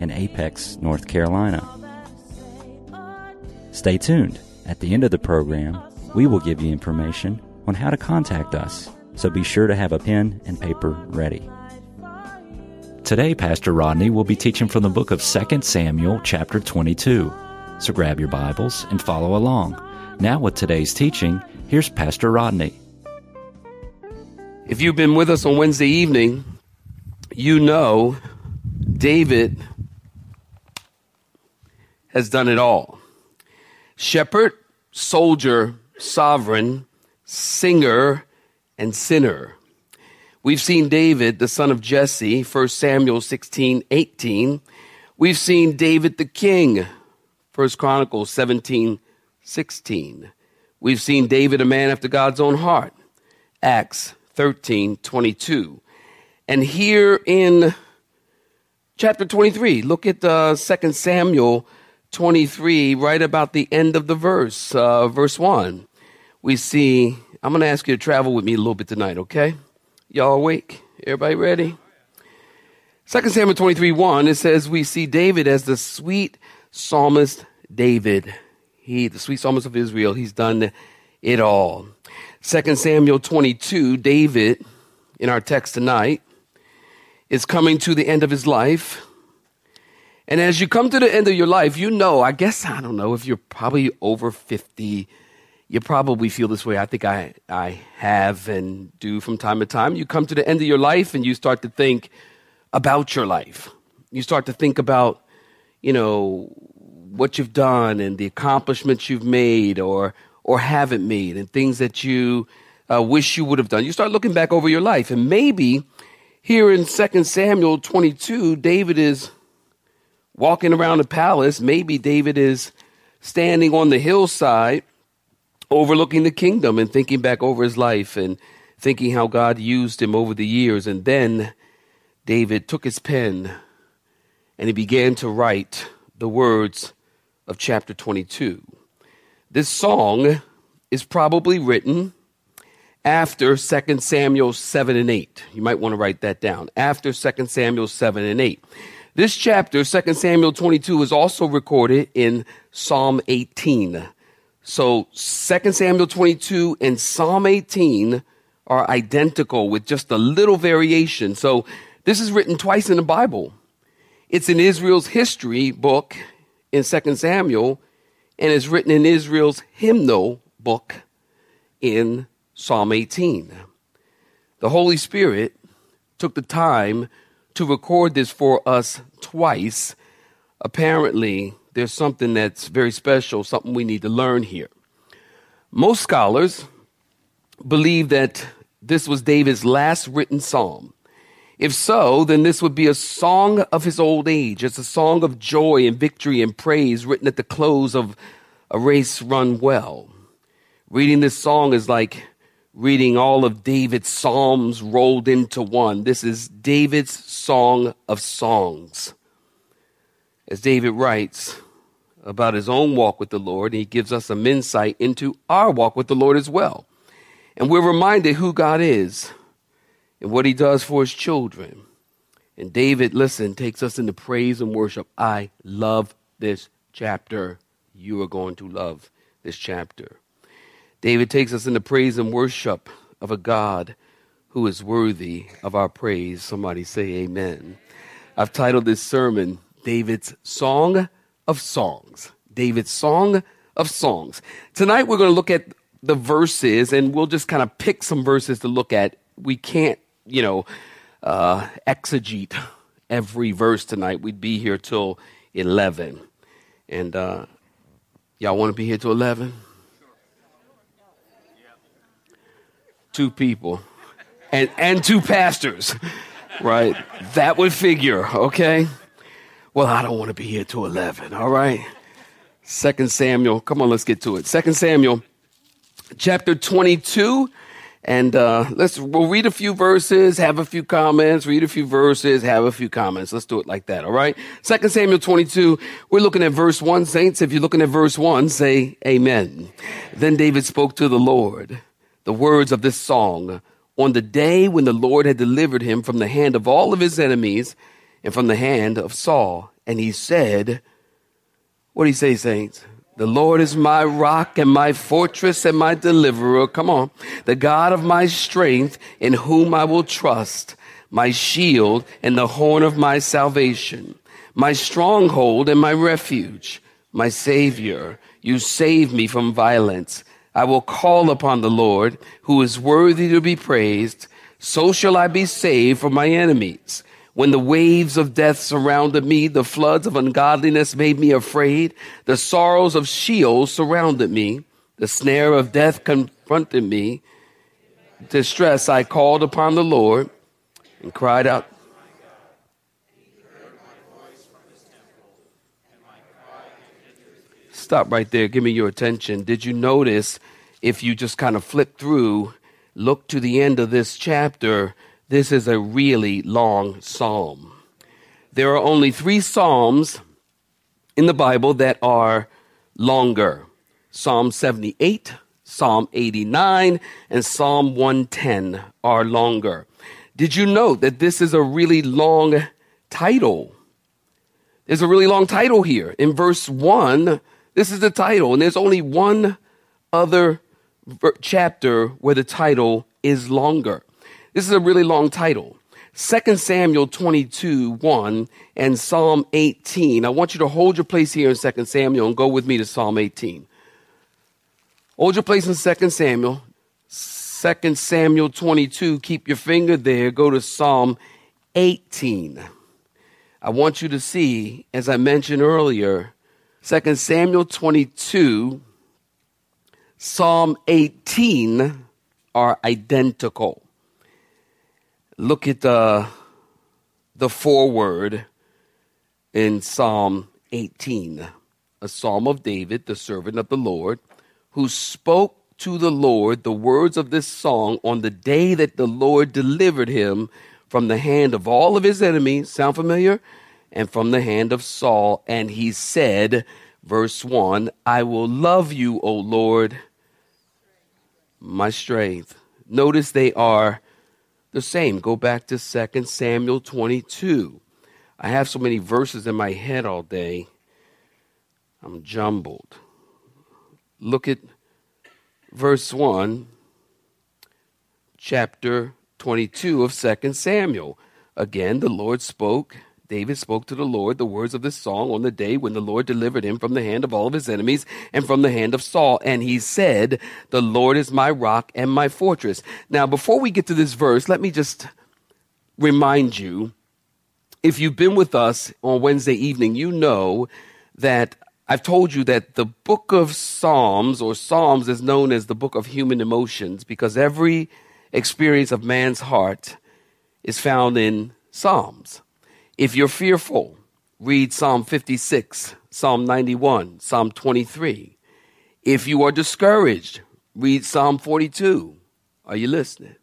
in Apex, North Carolina. Stay tuned. At the end of the program, we will give you information on how to contact us, so be sure to have a pen and paper ready. Today, Pastor Rodney will be teaching from the book of 2 Samuel, chapter 22. So grab your Bibles and follow along. Now, with today's teaching, here's Pastor Rodney. If you've been with us on Wednesday evening, you know David has done it all shepherd, soldier, sovereign, singer, and sinner. We've seen David, the son of Jesse, 1 Samuel 16, 18. We've seen David the king, 1 Chronicles 17, 16. We've seen David, a man after God's own heart, Acts 13, 22. And here in chapter 23, look at uh, 2 Samuel 23, right about the end of the verse, uh, verse 1, we see, I'm going to ask you to travel with me a little bit tonight, okay? Y'all awake? Everybody ready? 2 Samuel 23, 1, it says, We see David as the sweet psalmist David. He, the sweet psalmist of Israel, he's done it all. 2 Samuel 22, David, in our text tonight, is coming to the end of his life. And as you come to the end of your life, you know, I guess, I don't know, if you're probably over 50, you probably feel this way. I think I, I have and do from time to time. You come to the end of your life and you start to think about your life. You start to think about, you know, what you've done and the accomplishments you've made or, or haven't made and things that you uh, wish you would have done. You start looking back over your life. And maybe here in 2 Samuel 22, David is walking around the palace. Maybe David is standing on the hillside overlooking the kingdom and thinking back over his life and thinking how God used him over the years. And then David took his pen and he began to write the words of chapter 22. This song is probably written after 2 Samuel 7 and 8. You might want to write that down. After 2 Samuel 7 and 8. This chapter, 2 Samuel 22, is also recorded in Psalm 18. So 2 Samuel 22 and Psalm 18 are identical with just a little variation. So this is written twice in the Bible. It's in Israel's history book in 2 Samuel, and it's written in Israel's hymnal book in Psalm 18. The Holy Spirit took the time to record this for us twice, apparently there's something that's very special, something we need to learn here. Most scholars believe that this was David's last written psalm. If so, then this would be a song of his old age. It's a song of joy and victory and praise written at the close of a race run well. Reading this song is like reading all of David's Psalms rolled into one. This is David's Song of Songs. As David writes about his own walk with the Lord, he gives us some insight into our walk with the Lord as well. And we're reminded who God is and what he does for his children. And David, listen, takes us into praise and worship. I love this chapter. You are going to love this chapter. David takes us into praise and worship of a God who is worthy of our praise. Somebody say amen. I've titled this sermon, David's Song of Songs. David's Song of Songs. Tonight we're going to look at the verses and we'll just kind of pick some verses to look at. We can't, you know, uh, exegete every verse tonight. We'd be here till 11. And uh, y'all want to be here till 11? Two people and, and two pastors, right? That would figure, okay? Well, I don't want to be here till 11, all right? Second Samuel, come on, let's get to it. Second Samuel, chapter 22. And uh, let's we'll read a few verses, have a few comments, read a few verses, have a few comments. Let's do it like that, all right? Second Samuel 22, we're looking at verse 1, saints. If you're looking at verse 1, say amen. Then David spoke to the Lord the words of this song on the day when the Lord had delivered him from the hand of all of his enemies and from the hand of Saul. And he said, What do he say, saints? The Lord is my rock and my fortress and my deliverer. Come on. The God of my strength in whom I will trust, my shield and the horn of my salvation, my stronghold and my refuge, my savior. You save me from violence. I will call upon the Lord who is worthy to be praised. So shall I be saved from my enemies. When the waves of death surrounded me, the floods of ungodliness made me afraid. The sorrows of Sheol surrounded me. The snare of death confronted me. Distress, I called upon the Lord and cried out. Stop right there. Give me your attention. Did you notice if you just kind of flip through, look to the end of this chapter, this is a really long psalm. There are only three psalms in the Bible that are longer Psalm 78, Psalm 89, and Psalm 110 are longer. Did you know that this is a really long title? There's a really long title here. In verse 1, this is the title, and there's only one other chapter where the title is longer. This is a really long title. 2 Samuel 22, 1 and Psalm 18. I want you to hold your place here in 2 Samuel and go with me to Psalm 18. Hold your place in 2 Samuel. 2 Samuel 22. Keep your finger there. Go to Psalm 18. I want you to see, as I mentioned earlier, 2 Samuel 22, Psalm 18 are identical. Look at the, the foreword in Psalm 18, a psalm of David, the servant of the Lord, who spoke to the Lord the words of this song on the day that the Lord delivered him from the hand of all of his enemies. Sound familiar? And from the hand of Saul. And he said, verse 1, I will love you, O Lord, my strength. Notice they are the same. Go back to 2 Samuel 22. I have so many verses in my head all day, I'm jumbled. Look at verse 1, chapter 22 of 2 Samuel. Again, the Lord spoke David spoke to the Lord the words of this song on the day when the Lord delivered him from the hand of all of his enemies and from the hand of Saul. And he said, The Lord is my rock and my fortress. Now, before we get to this verse, let me just remind you if you've been with us on Wednesday evening, you know that I've told you that the book of Psalms or Psalms is known as the book of human emotions because every experience of man's heart is found in Psalms. If you're fearful, read Psalm 56, Psalm 91, Psalm 23. If you are discouraged, read Psalm 42. Are you listening?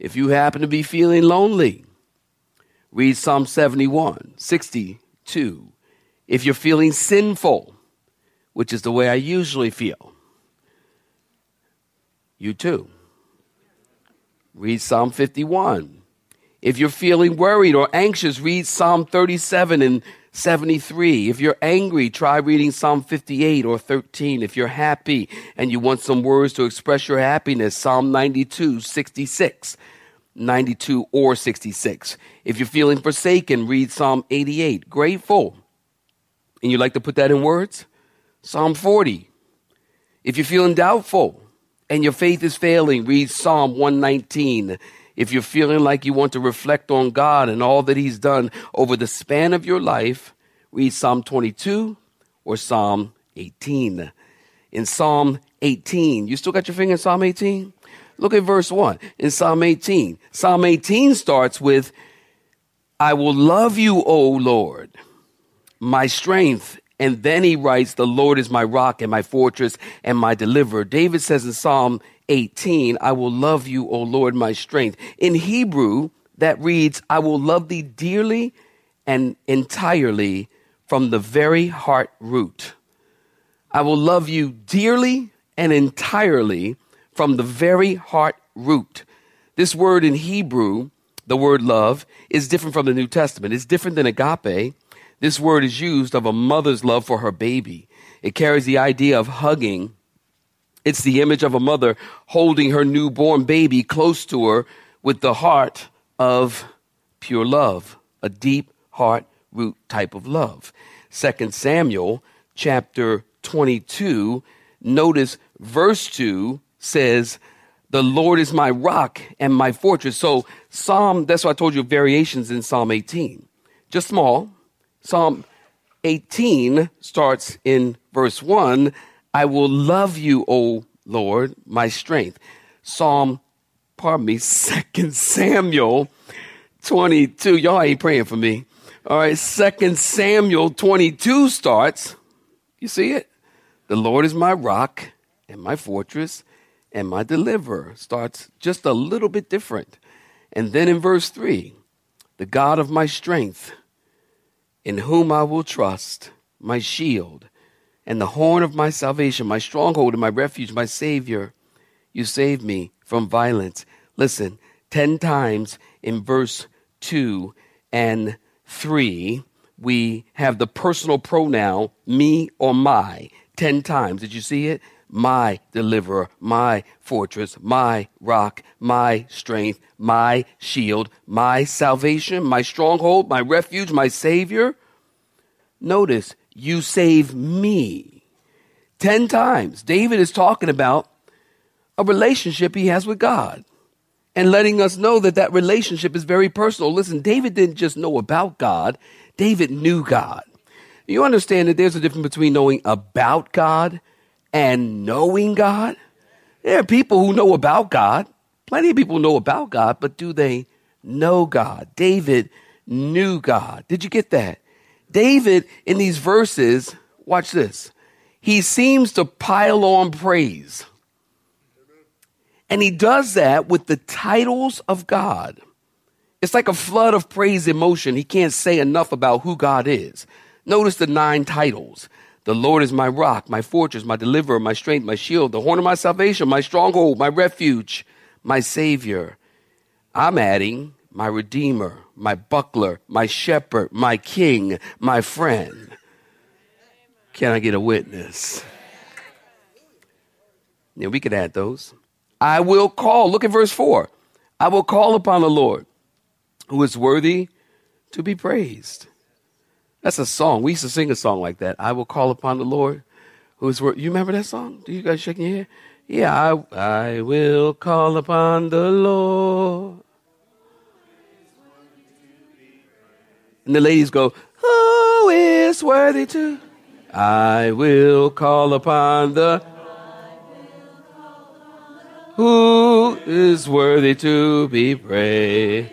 If you happen to be feeling lonely, read Psalm 71, 62. If you're feeling sinful, which is the way I usually feel, you too. Read Psalm 51. If you're feeling worried or anxious, read Psalm 37 and 73. If you're angry, try reading Psalm 58 or 13. If you're happy and you want some words to express your happiness, Psalm 92, 66. 92 or 66. If you're feeling forsaken, read Psalm 88. Grateful. And you like to put that in words? Psalm 40. If you're feeling doubtful and your faith is failing, read Psalm 119. If you're feeling like you want to reflect on God and all that He's done over the span of your life, read Psalm 22 or Psalm 18. In Psalm 18, you still got your finger in Psalm 18? Look at verse 1 in Psalm 18. Psalm 18 starts with, I will love you, O Lord. my strength. And then he writes, The Lord is my rock and my fortress and my deliverer. David says in Psalm 18, I will love you, O Lord, my strength. In Hebrew, that reads, I will love thee dearly and entirely from the very heart root. I will love you dearly and entirely from the very heart root. This word in Hebrew, the word love, is different from the New Testament. It's different than agape. This word is used of a mother's love for her baby. It carries the idea of hugging. It's the image of a mother holding her newborn baby close to her with the heart of pure love, a deep heart root type of love. Second Samuel chapter 22, notice verse 2 says, The Lord is my rock and my fortress. So, Psalm, that's why I told you variations in Psalm 18. Just small. Psalm 18 starts in verse 1 I will love you, O Lord, my strength. Psalm, pardon me, Second Samuel 22. Y'all ain't praying for me. All right, Second Samuel 22 starts. You see it? The Lord is my rock and my fortress and my deliverer. Starts just a little bit different. And then in verse 3, the God of my strength, in whom I will trust, my shield, and the horn of my salvation, my stronghold and my refuge, my Savior. You save me from violence. Listen, 10 times in verse 2 and 3, we have the personal pronoun me or my 10 times. Did you see it? My deliverer, my fortress, my rock, my strength, my shield, my salvation, my stronghold, my refuge, my savior. Notice, you save me. 10 times. David is talking about a relationship he has with God and letting us know that that relationship is very personal. Listen, David didn't just know about God, David knew God. You understand that there's a difference between knowing about God and knowing God? There are people who know about God. Plenty of people know about God, but do they know God? David knew God. Did you get that? David, in these verses, watch this. He seems to pile on praise. And he does that with the titles of God. It's like a flood of praise emotion. He can't say enough about who God is. Notice the nine titles. The Lord is my rock, my fortress, my deliverer, my strength, my shield, the horn of my salvation, my stronghold, my refuge, my savior. I'm adding my redeemer, my buckler, my shepherd, my king, my friend. Can I get a witness? Yeah, we could add those. I will call. Look at verse 4. I will call upon the Lord who is worthy to be praised. That's a song. We used to sing a song like that. I will call upon the Lord who is worthy. You remember that song? Do you guys shaking your head? Yeah, I, I will call upon the Lord. And the ladies go, Who is worthy to? I will call upon the who is worthy to be praised.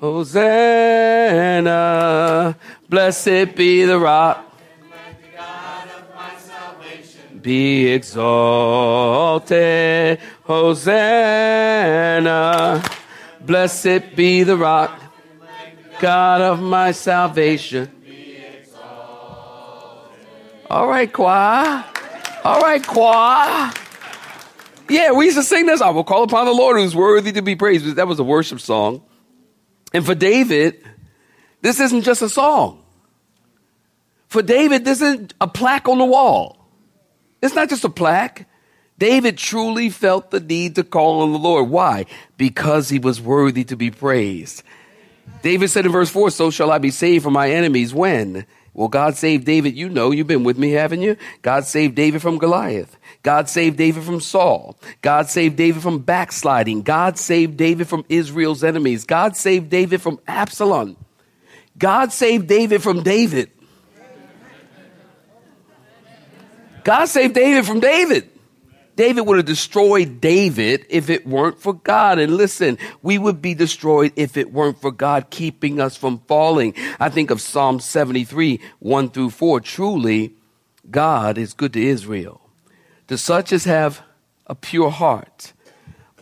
Hosanna, blessed be the rock. Be exalted, Hosanna. Blessed be the rock, God of my salvation. All right, choir. All right, choir. Yeah, we used to sing this. I will call upon the Lord who's worthy to be praised. That was a worship song. And for David, this isn't just a song. For David, this isn't a plaque on the wall. It's not just a plaque. David truly felt the need to call on the Lord. Why? Because he was worthy to be praised. David said in verse 4, So shall I be saved from my enemies. When? Well, God saved David. You know, you've been with me, haven't you? God saved David from Goliath. God saved David from Saul. God saved David from backsliding. God saved David from Israel's enemies. God saved David from Absalom. God saved David from David. God saved David from David. David would have destroyed David if it weren't for God. And listen, we would be destroyed if it weren't for God keeping us from falling. I think of Psalm 73, 1 through 4. Truly, God is good to Israel, to such as have a pure heart.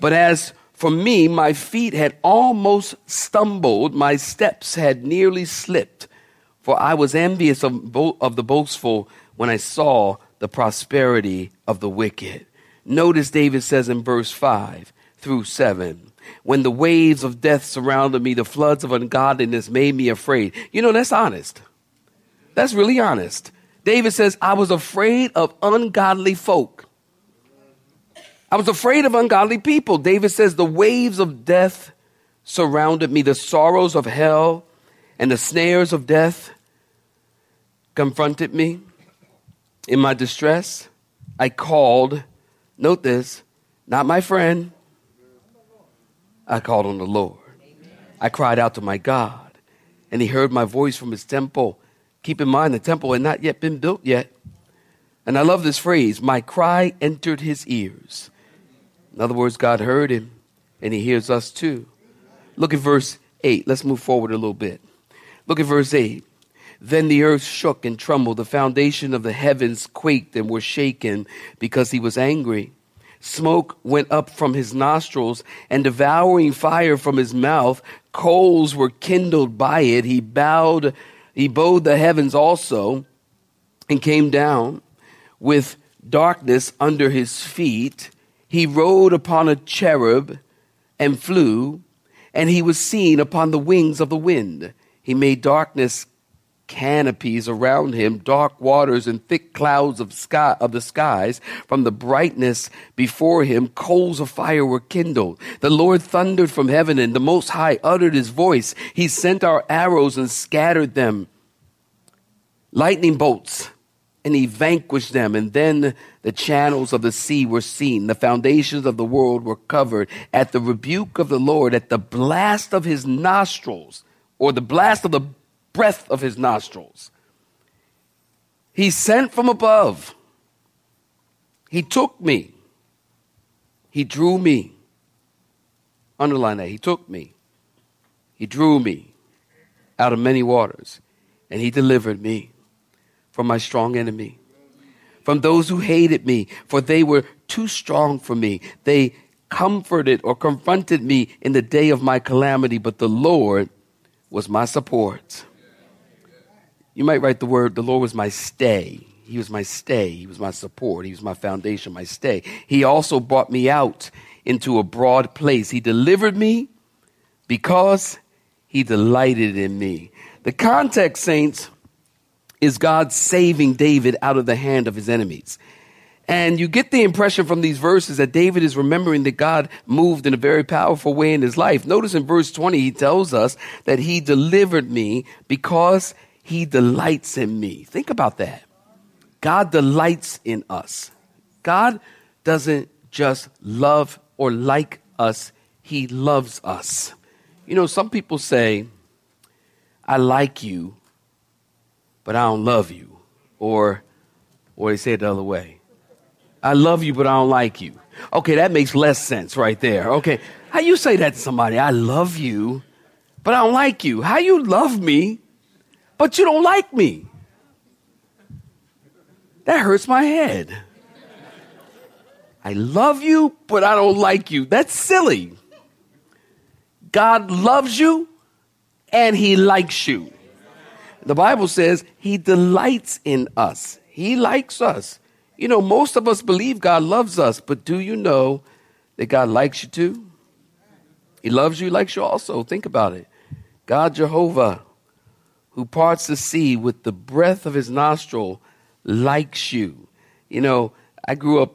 But as for me, my feet had almost stumbled, my steps had nearly slipped, for I was envious of, bo- of the boastful when I saw the prosperity of the wicked. Notice David says in verse 5 through 7 when the waves of death surrounded me, the floods of ungodliness made me afraid. You know, that's honest. That's really honest. David says, I was afraid of ungodly folk. I was afraid of ungodly people. David says, The waves of death surrounded me, the sorrows of hell and the snares of death confronted me. In my distress, I called, note this, not my friend, I called on the Lord. I cried out to my God, and he heard my voice from his temple. Keep in mind, the temple had not yet been built yet. And I love this phrase my cry entered his ears. In other words, God heard him and he hears us too. Look at verse 8. Let's move forward a little bit. Look at verse 8. Then the earth shook and trembled. The foundation of the heavens quaked and were shaken because he was angry. Smoke went up from his nostrils and devouring fire from his mouth. Coals were kindled by it. He bowed, he bowed the heavens also and came down with darkness under his feet he rode upon a cherub and flew, and he was seen upon the wings of the wind. He made darkness canopies around him, dark waters and thick clouds of sky of the skies. From the brightness before him, coals of fire were kindled. The Lord thundered from heaven, and the Most High uttered his voice. He sent our arrows and scattered them. Lightning bolts and he vanquished them. And then the channels of the sea were seen. The foundations of the world were covered at the rebuke of the Lord, at the blast of his nostrils, or the blast of the breath of his nostrils. He sent from above. He took me. He drew me. Underline that. He took me. He drew me out of many waters, and he delivered me from my strong enemy, from those who hated me, for they were too strong for me. They comforted or confronted me in the day of my calamity, but the Lord was my support. You might write the word, the Lord was my stay. He was my stay. He was my support. He was my foundation, my stay. He also brought me out into a broad place. He delivered me because he delighted in me. The context, saints, is God saving David out of the hand of his enemies. And you get the impression from these verses that David is remembering that God moved in a very powerful way in his life. Notice in verse 20, he tells us that he delivered me because he delights in me. Think about that. God delights in us. God doesn't just love or like us, he loves us. You know, some people say, I like you, but I don't love you. Or, or they say it the other way. I love you, but I don't like you. Okay, that makes less sense right there. Okay. How you say that to somebody? I love you, but I don't like you. How you love me, but you don't like me? That hurts my head. I love you, but I don't like you. That's silly. God loves you and he likes you. The Bible says he delights in us. He likes us. You know, most of us believe God loves us, but do you know that God likes you too? He loves you, likes you also. Think about it. God Jehovah, who parts the sea with the breath of his nostril, likes you. You know, I grew up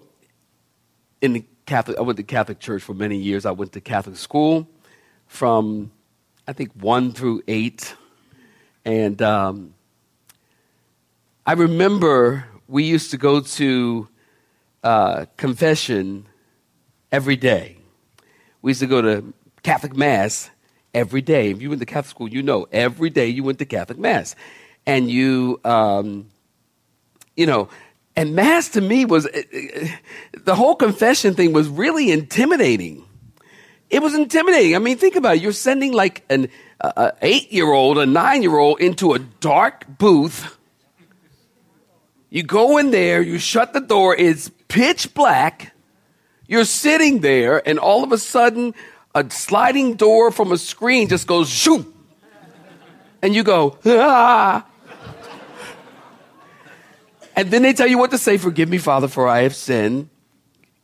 in the Catholic, I went to Catholic church for many years. I went to Catholic school from, I think, one through eight. And um, I remember we used to go to uh, confession every day. We used to go to Catholic Mass every day. If you went to Catholic school, you know every day you went to Catholic Mass. And you, um, you know, And mass to me was eh, eh, the whole confession thing was really intimidating. It was intimidating. I mean, think about it. You're sending like an uh, eight year old, a nine year old into a dark booth. You go in there, you shut the door, it's pitch black. You're sitting there, and all of a sudden, a sliding door from a screen just goes shoot. And you go, ah. And then they tell you what to say Forgive me, Father, for I have sinned.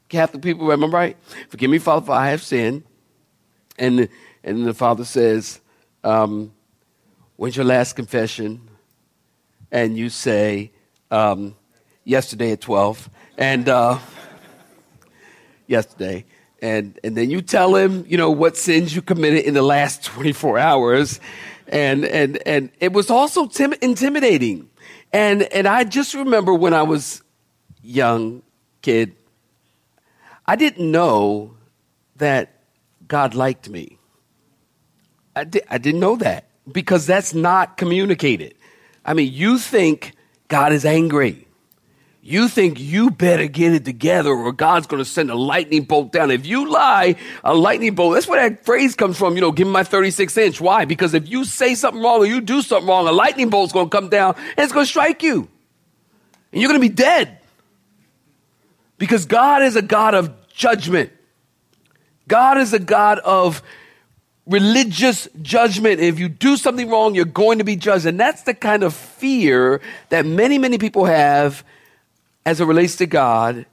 Catholic people, I right? Forgive me, Father, for I have sinned. And, and the Father says, um, When's your last confession? And you say, um, Yesterday at 12. And uh, yesterday. And, and then you tell him, you know, what sins you committed in the last 24 hours. And, and, and it was also tim- intimidating. And, and I just remember when I was young kid, I didn't know that God liked me. I, di- I didn't know that because that's not communicated. I mean, you think God is angry. You think you better get it together or God's going to send a lightning bolt down. If you lie, a lightning bolt, that's where that phrase comes from, you know, give me my 36 inch. Why? Because if you say something wrong or you do something wrong, a lightning bolt's going to come down and it's going to strike you. And you're going to be dead. Because God is a God of judgment. God is a God of religious judgment. If you do something wrong, you're going to be judged. And that's the kind of fear that many, many people have as it relates to God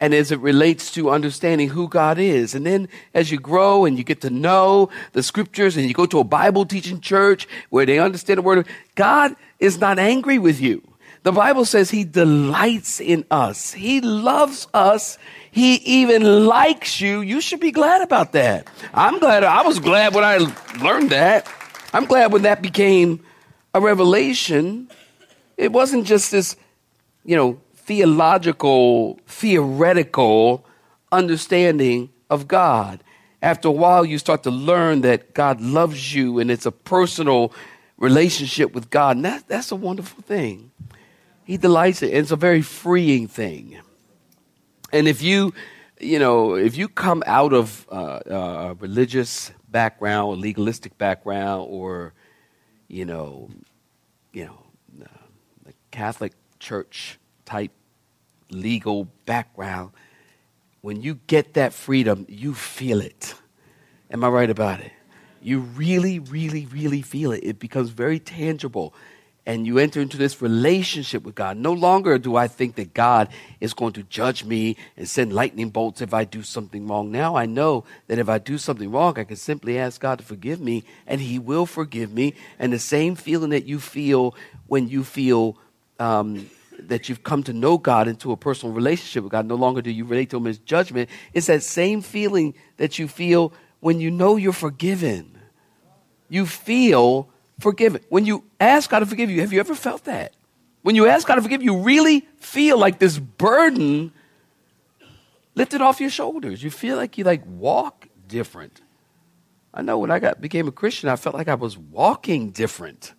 and as it relates to understanding who God is. And then as you grow and you get to know the scriptures and you go to a Bible teaching church where they understand the word, God is not angry with you. The Bible says he delights in us. He loves us. He even likes you. You should be glad about that. I'm glad. I was glad when I learned that. I'm glad when that became a revelation. It wasn't just this, you know, theological, theoretical understanding of God. After a while, you start to learn that God loves you and it's a personal relationship with God. And that, that's a wonderful thing. He delights in it. And it's a very freeing thing. And if you, you know, if you come out of uh, a religious background, a legalistic background, or, you know, you know, uh, the Catholic Church type legal background, when you get that freedom, you feel it. Am I right about it? You really, really, really feel it. It becomes very tangible. And you enter into this relationship with God. No longer do I think that God is going to judge me and send lightning bolts if I do something wrong. Now I know that if I do something wrong, I can simply ask God to forgive me, and He will forgive me. And the same feeling that you feel when you feel um, that you've come to know God into a personal relationship with God, no longer do you relate to Him as judgment. It's that same feeling that you feel when you know you're forgiven. You feel forgiven. When you ask God to forgive you, have you ever felt that? When you ask God to forgive you, you really feel like this burden lifted off your shoulders. You feel like you like walk different. I know when I got became a Christian, I felt like I was walking different.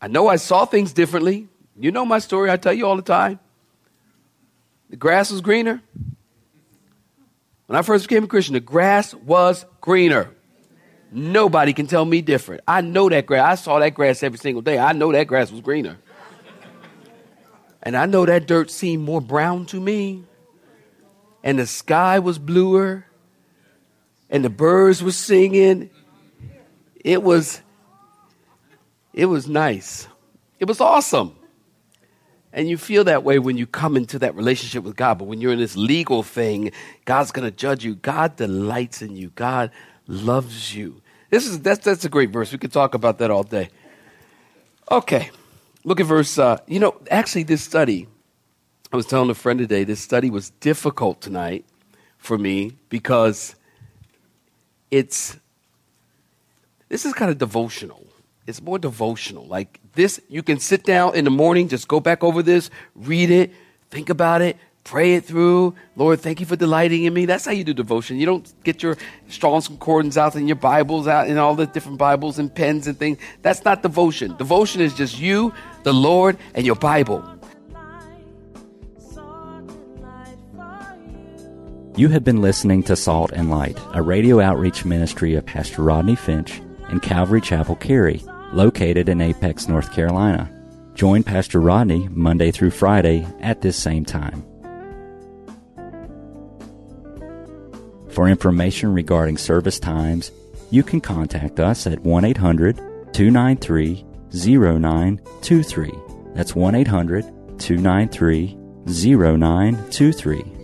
I know I saw things differently. You know my story, I tell you all the time. The grass was greener. When I first became a Christian, the grass was greener. Nobody can tell me different. I know that grass. I saw that grass every single day. I know that grass was greener. And I know that dirt seemed more brown to me. And the sky was bluer. And the birds were singing. It was it was nice. It was awesome. And you feel that way when you come into that relationship with God. But when you're in this legal thing, God's going to judge you. God delights in you. God loves you. This is that's that's a great verse. We could talk about that all day. Okay, look at verse. Uh, you know, actually, this study. I was telling a friend today. This study was difficult tonight for me because it's. This is kind of devotional it's more devotional. Like this, you can sit down in the morning, just go back over this, read it, think about it, pray it through. Lord, thank you for delighting in me. That's how you do devotion. You don't get your Strong's Concordance out and your Bibles out and all the different Bibles and pens and things. That's not devotion. Devotion is just you, the Lord, and your Bible. You have been listening to Salt and Light, a radio outreach ministry of Pastor Rodney Finch and Calvary Chapel Cary located in Apex, North Carolina. Join Pastor Rodney Monday through Friday at this same time. For information regarding service times, you can contact us at 1 800 293 0923. That's 1 800 293 0923.